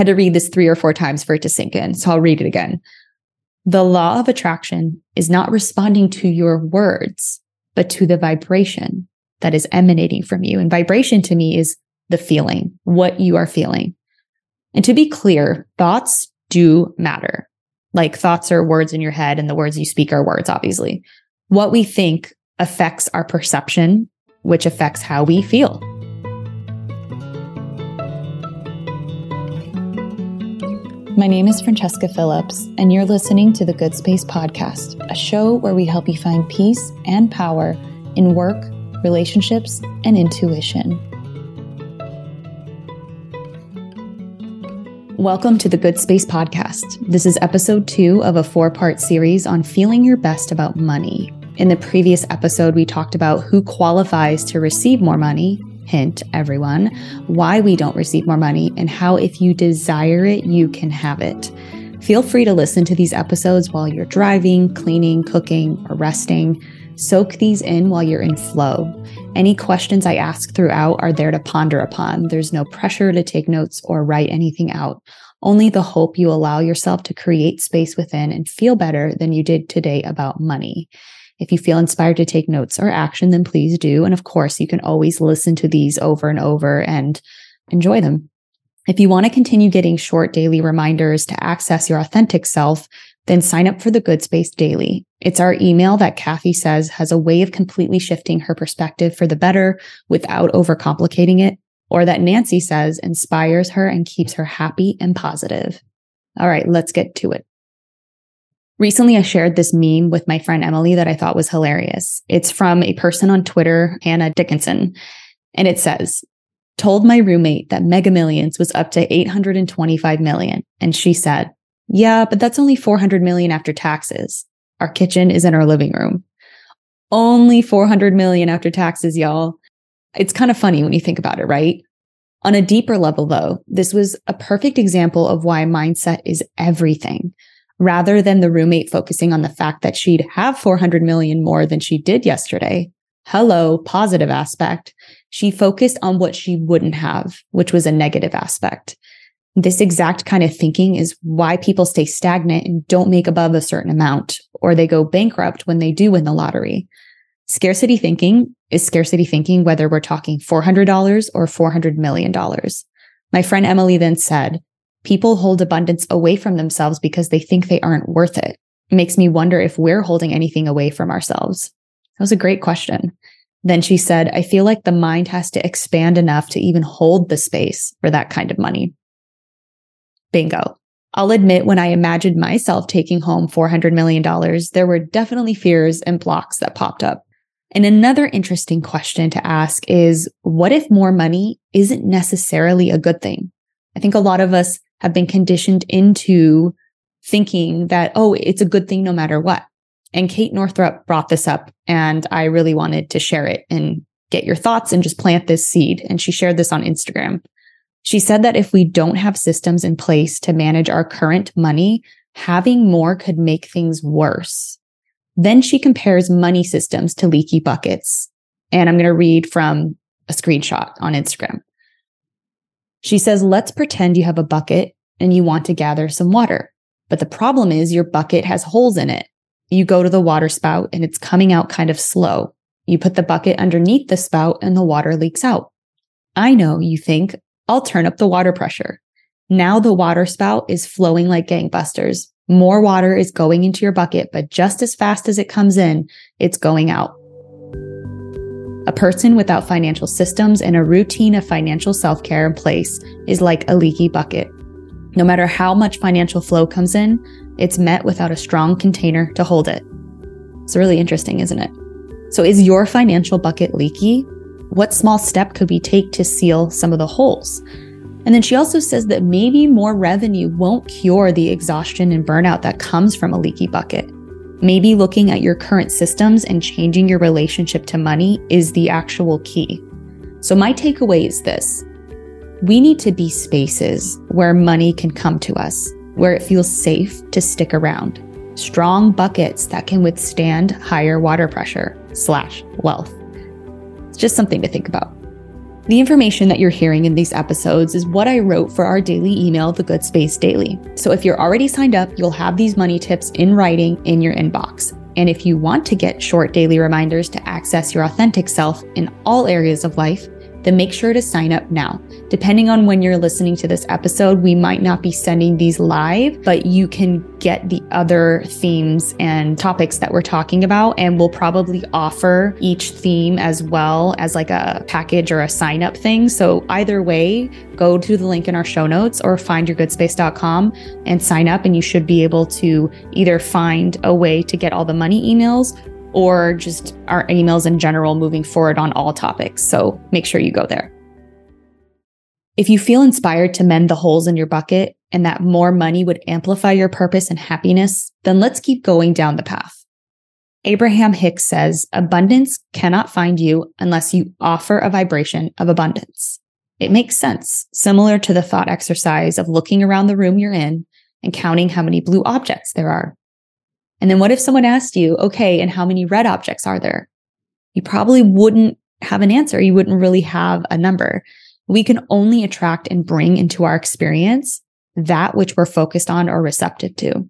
had to read this three or four times for it to sink in. So I'll read it again. The law of attraction is not responding to your words, but to the vibration that is emanating from you. And vibration to me is the feeling, what you are feeling. And to be clear, thoughts do matter. Like thoughts are words in your head and the words you speak are words, obviously. What we think affects our perception, which affects how we feel. My name is Francesca Phillips, and you're listening to the Good Space Podcast, a show where we help you find peace and power in work, relationships, and intuition. Welcome to the Good Space Podcast. This is episode two of a four part series on feeling your best about money. In the previous episode, we talked about who qualifies to receive more money hint, everyone, why we don't receive more money, and how if you desire it, you can have it. Feel free to listen to these episodes while you're driving, cleaning, cooking, or resting. Soak these in while you're in flow. Any questions I ask throughout are there to ponder upon. There's no pressure to take notes or write anything out, only the hope you allow yourself to create space within and feel better than you did today about money. If you feel inspired to take notes or action, then please do. And of course, you can always listen to these over and over and enjoy them. If you want to continue getting short daily reminders to access your authentic self, then sign up for the Good Space Daily. It's our email that Kathy says has a way of completely shifting her perspective for the better without overcomplicating it, or that Nancy says inspires her and keeps her happy and positive. All right, let's get to it. Recently, I shared this meme with my friend Emily that I thought was hilarious. It's from a person on Twitter, Hannah Dickinson, and it says, Told my roommate that Mega Millions was up to 825 million. And she said, Yeah, but that's only 400 million after taxes. Our kitchen is in our living room. Only 400 million after taxes, y'all. It's kind of funny when you think about it, right? On a deeper level, though, this was a perfect example of why mindset is everything rather than the roommate focusing on the fact that she'd have 400 million more than she did yesterday. Hello, positive aspect. She focused on what she wouldn't have, which was a negative aspect. This exact kind of thinking is why people stay stagnant and don't make above a certain amount, or they go bankrupt when they do win the lottery. Scarcity thinking is scarcity thinking, whether we're talking $400 or $400 million. My friend Emily then said, People hold abundance away from themselves because they think they aren't worth it. it. Makes me wonder if we're holding anything away from ourselves. That was a great question. Then she said, I feel like the mind has to expand enough to even hold the space for that kind of money. Bingo. I'll admit, when I imagined myself taking home $400 million, there were definitely fears and blocks that popped up. And another interesting question to ask is what if more money isn't necessarily a good thing? I think a lot of us have been conditioned into thinking that, oh, it's a good thing no matter what. And Kate Northrup brought this up, and I really wanted to share it and get your thoughts and just plant this seed. And she shared this on Instagram. She said that if we don't have systems in place to manage our current money, having more could make things worse. Then she compares money systems to leaky buckets. And I'm going to read from a screenshot on Instagram. She says, let's pretend you have a bucket and you want to gather some water. But the problem is your bucket has holes in it. You go to the water spout and it's coming out kind of slow. You put the bucket underneath the spout and the water leaks out. I know you think, I'll turn up the water pressure. Now the water spout is flowing like gangbusters. More water is going into your bucket, but just as fast as it comes in, it's going out. A person without financial systems and a routine of financial self care in place is like a leaky bucket. No matter how much financial flow comes in, it's met without a strong container to hold it. It's really interesting, isn't it? So, is your financial bucket leaky? What small step could we take to seal some of the holes? And then she also says that maybe more revenue won't cure the exhaustion and burnout that comes from a leaky bucket. Maybe looking at your current systems and changing your relationship to money is the actual key. So, my takeaway is this we need to be spaces where money can come to us, where it feels safe to stick around, strong buckets that can withstand higher water pressure slash wealth. It's just something to think about. The information that you're hearing in these episodes is what I wrote for our daily email, The Good Space Daily. So if you're already signed up, you'll have these money tips in writing in your inbox. And if you want to get short daily reminders to access your authentic self in all areas of life, then make sure to sign up now. Depending on when you're listening to this episode, we might not be sending these live, but you can get the other themes and topics that we're talking about. And we'll probably offer each theme as well as like a package or a sign up thing. So either way, go to the link in our show notes or findyourgoodspace.com and sign up. And you should be able to either find a way to get all the money emails or just our emails in general moving forward on all topics. So make sure you go there. If you feel inspired to mend the holes in your bucket and that more money would amplify your purpose and happiness, then let's keep going down the path. Abraham Hicks says, abundance cannot find you unless you offer a vibration of abundance. It makes sense, similar to the thought exercise of looking around the room you're in and counting how many blue objects there are. And then what if someone asked you, okay, and how many red objects are there? You probably wouldn't have an answer. You wouldn't really have a number. We can only attract and bring into our experience that which we're focused on or receptive to.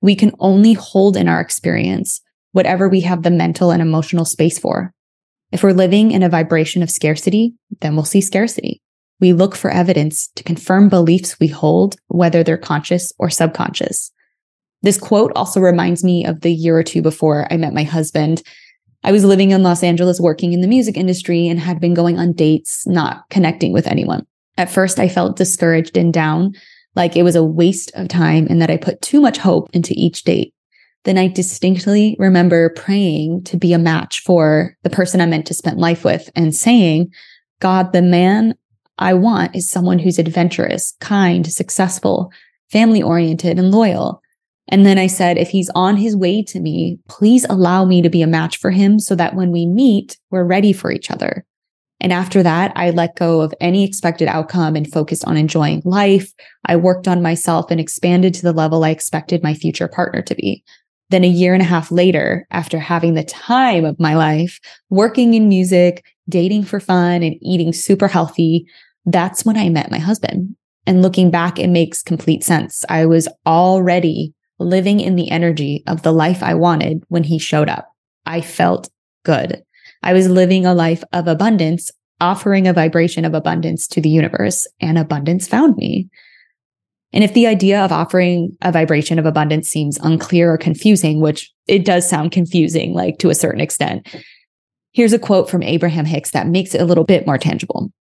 We can only hold in our experience whatever we have the mental and emotional space for. If we're living in a vibration of scarcity, then we'll see scarcity. We look for evidence to confirm beliefs we hold, whether they're conscious or subconscious. This quote also reminds me of the year or two before I met my husband. I was living in Los Angeles, working in the music industry, and had been going on dates, not connecting with anyone. At first, I felt discouraged and down, like it was a waste of time and that I put too much hope into each date. Then I distinctly remember praying to be a match for the person I meant to spend life with and saying, God, the man I want is someone who's adventurous, kind, successful, family oriented, and loyal. And then I said, if he's on his way to me, please allow me to be a match for him so that when we meet, we're ready for each other. And after that, I let go of any expected outcome and focused on enjoying life. I worked on myself and expanded to the level I expected my future partner to be. Then a year and a half later, after having the time of my life, working in music, dating for fun and eating super healthy, that's when I met my husband. And looking back, it makes complete sense. I was already living in the energy of the life I wanted when he showed up. I felt good. I was living a life of abundance, offering a vibration of abundance to the universe, and abundance found me. And if the idea of offering a vibration of abundance seems unclear or confusing, which it does sound confusing, like to a certain extent, here's a quote from Abraham Hicks that makes it a little bit more tangible.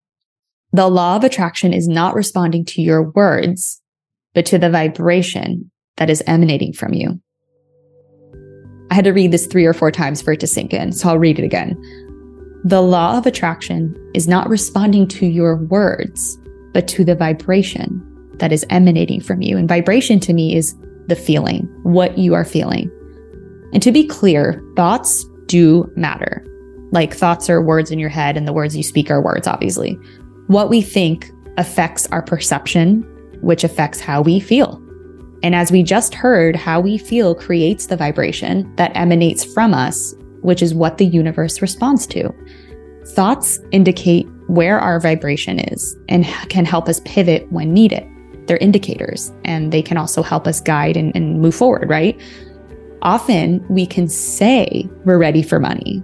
The law of attraction is not responding to your words, but to the vibration that is emanating from you. I had to read this three or four times for it to sink in, so I'll read it again. The law of attraction is not responding to your words, but to the vibration that is emanating from you. And vibration to me is the feeling, what you are feeling. And to be clear, thoughts do matter. Like thoughts are words in your head, and the words you speak are words, obviously. What we think affects our perception, which affects how we feel. And as we just heard, how we feel creates the vibration that emanates from us, which is what the universe responds to. Thoughts indicate where our vibration is and can help us pivot when needed. They're indicators and they can also help us guide and, and move forward, right? Often we can say we're ready for money,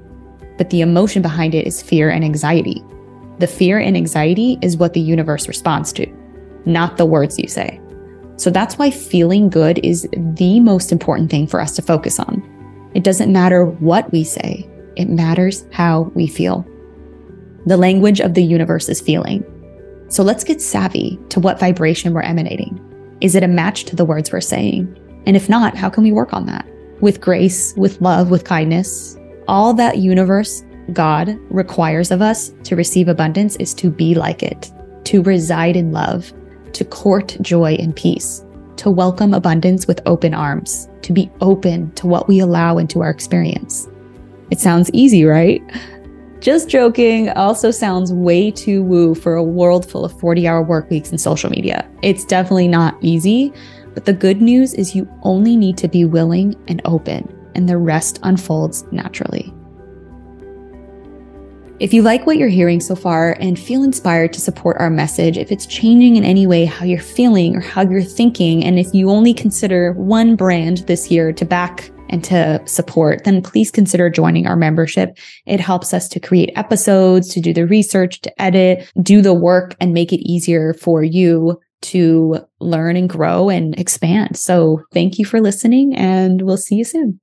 but the emotion behind it is fear and anxiety. The fear and anxiety is what the universe responds to, not the words you say. So that's why feeling good is the most important thing for us to focus on. It doesn't matter what we say, it matters how we feel. The language of the universe is feeling. So let's get savvy to what vibration we're emanating. Is it a match to the words we're saying? And if not, how can we work on that? With grace, with love, with kindness. All that universe, God, requires of us to receive abundance is to be like it, to reside in love, to court joy and peace, to welcome abundance with open arms, to be open to what we allow into our experience. It sounds easy, right? Just joking also sounds way too woo for a world full of 40 hour work weeks and social media. It's definitely not easy, but the good news is you only need to be willing and open, and the rest unfolds naturally. If you like what you're hearing so far and feel inspired to support our message, if it's changing in any way how you're feeling or how you're thinking, and if you only consider one brand this year to back and to support, then please consider joining our membership. It helps us to create episodes, to do the research, to edit, do the work, and make it easier for you to learn and grow and expand. So thank you for listening, and we'll see you soon.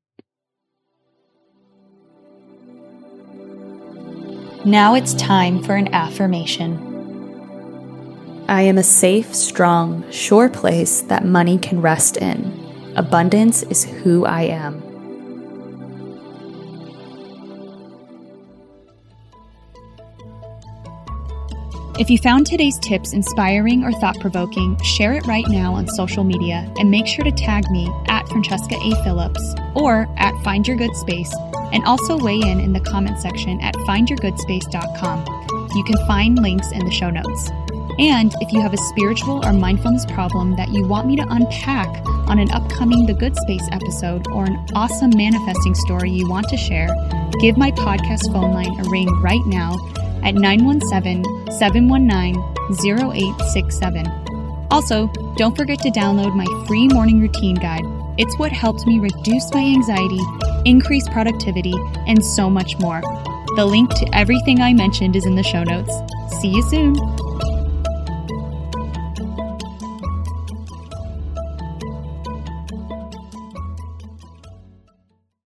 Now it's time for an affirmation. I am a safe, strong, sure place that money can rest in. Abundance is who I am. If you found today's tips inspiring or thought provoking, share it right now on social media and make sure to tag me at Francesca A. Phillips or at Find Your Good Space and also weigh in in the comment section at findyourgoodspace.com. You can find links in the show notes. And if you have a spiritual or mindfulness problem that you want me to unpack on an upcoming The Good Space episode or an awesome manifesting story you want to share, give my podcast phone line a ring right now at 917 719 0867. Also, don't forget to download my free morning routine guide. It's what helped me reduce my anxiety, increase productivity, and so much more. The link to everything I mentioned is in the show notes. See you soon.